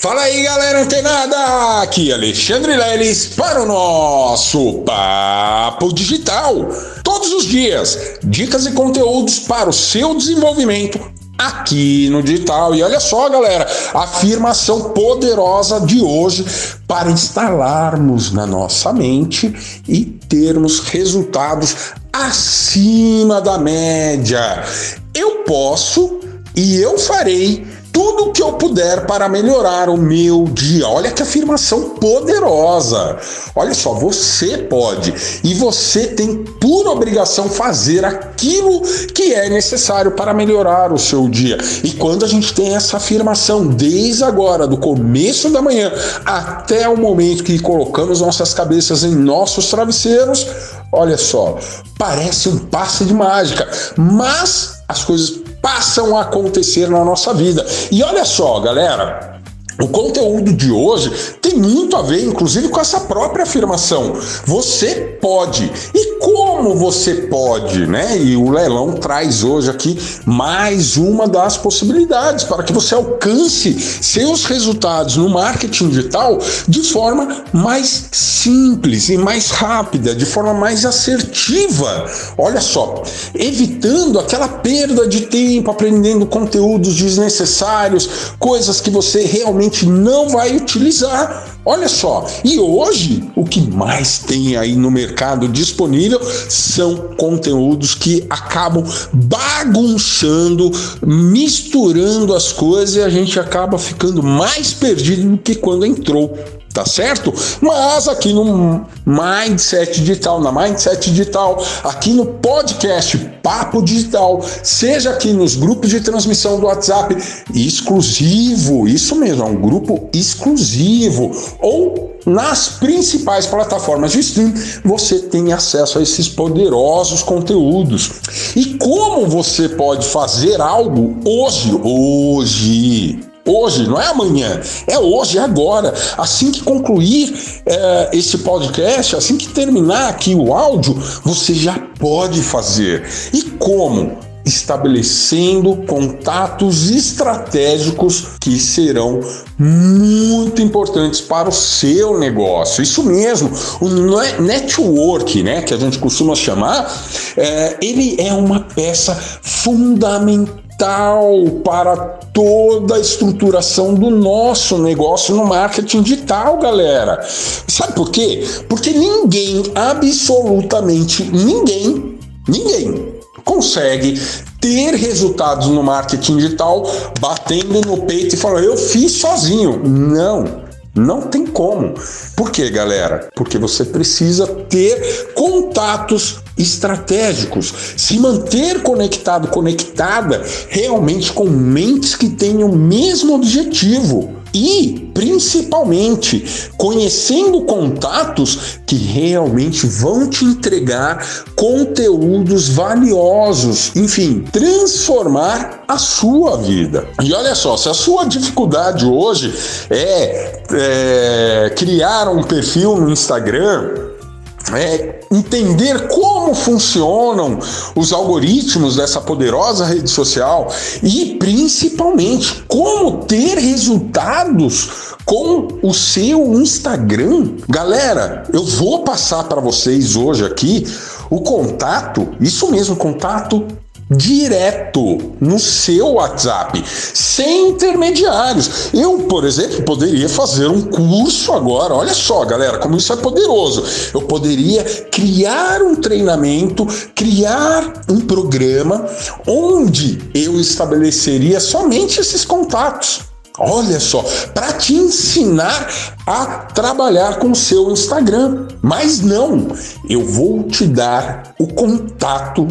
Fala aí, galera antenada! Aqui é Alexandre Leles para o nosso Papo Digital. Todos os dias, dicas e conteúdos para o seu desenvolvimento aqui no digital. E olha só, galera, afirmação poderosa de hoje para instalarmos na nossa mente e termos resultados acima da média. Eu posso e eu farei tudo o que eu puder para melhorar o meu dia. Olha que afirmação poderosa. Olha só, você pode e você tem por obrigação fazer aquilo que é necessário para melhorar o seu dia. E quando a gente tem essa afirmação desde agora, do começo da manhã até o momento que colocamos nossas cabeças em nossos travesseiros, olha só, parece um passe de mágica, mas as coisas passam a acontecer na nossa vida. E olha só, galera, o conteúdo de hoje tem muito a ver, inclusive, com essa própria afirmação. Você pode. E como você pode, né? E o leilão traz hoje aqui mais uma das possibilidades para que você alcance seus resultados no marketing digital de forma mais simples e mais rápida, de forma mais assertiva. Olha só, evitando aquela perda de tempo aprendendo conteúdos desnecessários, coisas que você realmente não vai utilizar. Olha só, e hoje o que mais tem aí no mercado disponível são conteúdos que acabam bagunçando, misturando as coisas e a gente acaba ficando mais perdido do que quando entrou tá certo? Mas aqui no Mindset Digital, na Mindset Digital, aqui no podcast Papo Digital, seja aqui nos grupos de transmissão do WhatsApp exclusivo, isso mesmo, é um grupo exclusivo, ou nas principais plataformas de stream, você tem acesso a esses poderosos conteúdos. E como você pode fazer algo hoje, hoje, Hoje, não é amanhã, é hoje, é agora. Assim que concluir é, esse podcast, assim que terminar aqui o áudio, você já pode fazer. E como? estabelecendo contatos estratégicos que serão muito importantes para o seu negócio. Isso mesmo, o network, né, que a gente costuma chamar, é, ele é uma peça fundamental para toda a estruturação do nosso negócio no marketing digital, galera. Sabe por quê? Porque ninguém, absolutamente ninguém, ninguém consegue ter resultados no marketing digital batendo no peito e falando eu fiz sozinho. Não. Não tem como. Por quê, galera? Porque você precisa ter contatos estratégicos, se manter conectado, conectada realmente com mentes que têm o mesmo objetivo e, principalmente, conhecendo contatos que realmente vão te entregar conteúdos valiosos, enfim, transformar a sua vida. E olha só, se a sua dificuldade hoje é, é criar um perfil no Instagram, é, entender como funcionam os algoritmos dessa poderosa rede social e principalmente como ter resultados com o seu Instagram. Galera, eu vou passar para vocês hoje aqui o contato, isso mesmo, contato direto no seu WhatsApp, sem intermediários. Eu, por exemplo, poderia fazer um curso agora. Olha só, galera, como isso é poderoso. Eu poderia criar um treinamento, criar um programa onde eu estabeleceria somente esses contatos. Olha só, para te ensinar a trabalhar com o seu Instagram. Mas não, eu vou te dar o contato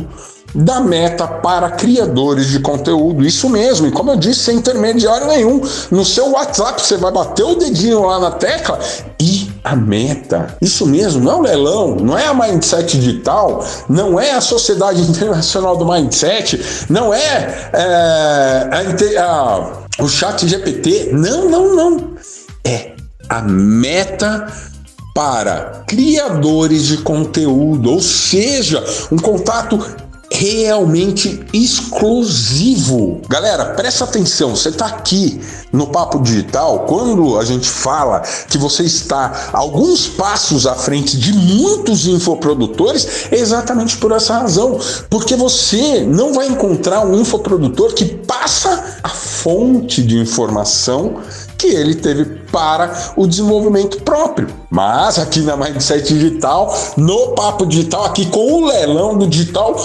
da meta para criadores de conteúdo. Isso mesmo, e como eu disse, sem intermediário nenhum. No seu WhatsApp você vai bater o dedinho lá na tecla e a meta. Isso mesmo, não é o leilão, não é a Mindset Digital, não é a Sociedade Internacional do Mindset, não é, é a, a, o chat GPT. Não, não, não. É a meta para criadores de conteúdo, ou seja, um contato realmente exclusivo. Galera, presta atenção, você está aqui no Papo Digital, quando a gente fala que você está alguns passos à frente de muitos infoprodutores, é exatamente por essa razão. Porque você não vai encontrar um infoprodutor que passa a fonte de informação que ele teve para o desenvolvimento próprio. Mas aqui na Mindset Digital, no Papo Digital, aqui com o leilão do digital,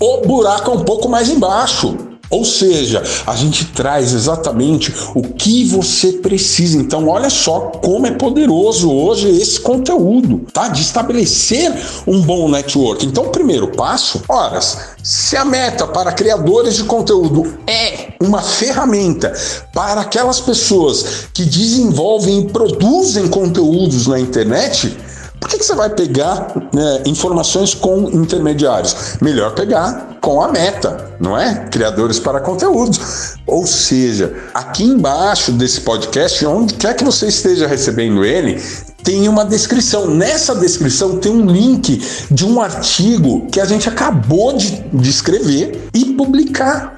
o buraco é um pouco mais embaixo. Ou seja, a gente traz exatamente o que você precisa. Então, olha só como é poderoso hoje esse conteúdo, tá? De estabelecer um bom network. Então, primeiro passo, horas, se a meta para criadores de conteúdo é uma ferramenta para aquelas pessoas que desenvolvem e produzem conteúdos na internet, por que, que você vai pegar né, informações com intermediários? Melhor pegar com a meta, não é? Criadores para conteúdos. Ou seja, aqui embaixo desse podcast, onde quer que você esteja recebendo ele, tem uma descrição. Nessa descrição tem um link de um artigo que a gente acabou de, de escrever e publicar.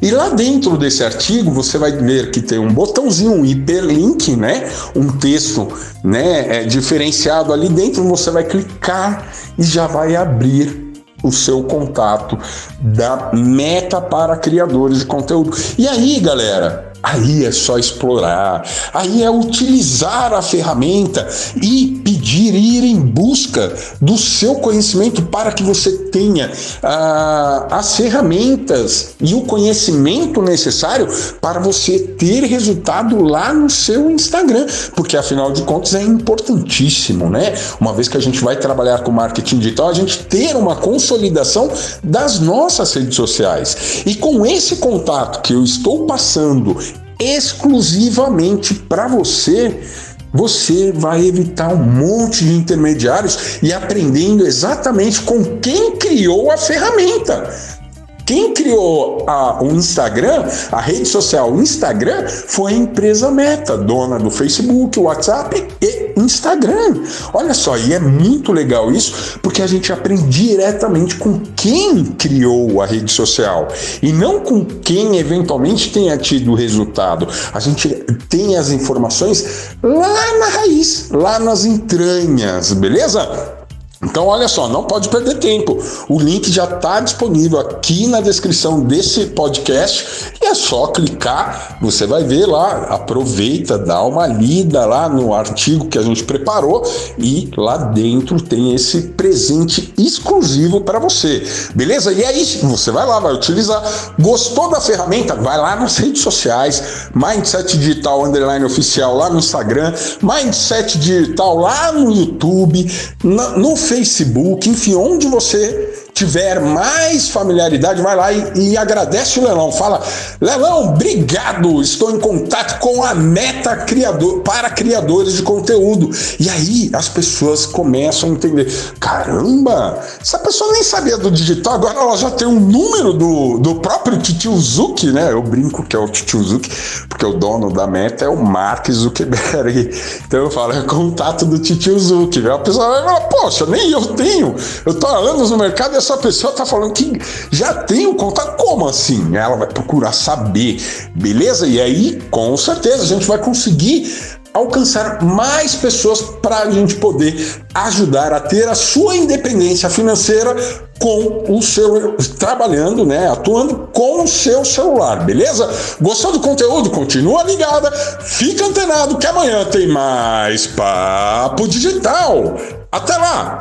E lá dentro desse artigo você vai ver que tem um botãozinho, um hiperlink, né? Um texto, né, é, diferenciado ali dentro, você vai clicar e já vai abrir o seu contato da meta para criadores de conteúdo. E aí, galera, Aí é só explorar, aí é utilizar a ferramenta e pedir ir em busca do seu conhecimento para que você tenha ah, as ferramentas e o conhecimento necessário para você ter resultado lá no seu Instagram, porque afinal de contas é importantíssimo, né? Uma vez que a gente vai trabalhar com marketing digital, a gente ter uma consolidação das nossas redes sociais. E com esse contato que eu estou passando exclusivamente para você, você vai evitar um monte de intermediários e aprendendo exatamente com quem criou a ferramenta. Quem criou a, o Instagram, a rede social Instagram, foi a empresa Meta, dona do Facebook, WhatsApp e Instagram. Olha só, e é muito legal isso, porque a gente aprende diretamente com quem criou a rede social e não com quem eventualmente tenha tido o resultado. A gente tem as informações lá na raiz, lá nas entranhas, beleza? Então, olha só, não pode perder tempo. O link já está disponível aqui na descrição desse podcast e é só clicar. Você vai ver lá, aproveita, dá uma lida lá no artigo que a gente preparou e lá dentro tem esse presente exclusivo para você, beleza? E aí, você vai lá, vai utilizar. Gostou da ferramenta? Vai lá nas redes sociais, Mindset Digital Underline Oficial lá no Instagram, Mindset Digital lá no YouTube, no Facebook, enfim, onde você tiver mais familiaridade, vai lá e, e, agradece o Leilão. Fala, Leilão, obrigado, estou em contato com a meta criador para criadores de conteúdo. E aí as pessoas começam a entender: caramba, essa pessoa nem sabia do digital, agora ela já tem um número do, do próprio Titio Zuki, né? Eu brinco que é o Titio Zuki, porque o dono da meta é o Mark Zuckerberg. Então eu falo, é contato do Titio Zuki. A pessoa vai falar, poxa, nem eu tenho. Eu tô há anos no mercado e essa pessoa tá falando que já tem o contato. Como assim? Ela vai procurar saber, beleza? E aí, com certeza, a gente vai conseguir alcançar mais pessoas para a gente poder ajudar a ter a sua independência financeira com o seu trabalhando, né, atuando com o seu celular, beleza? Gostou do conteúdo? Continua ligada, fica antenado que amanhã tem mais papo digital. Até lá.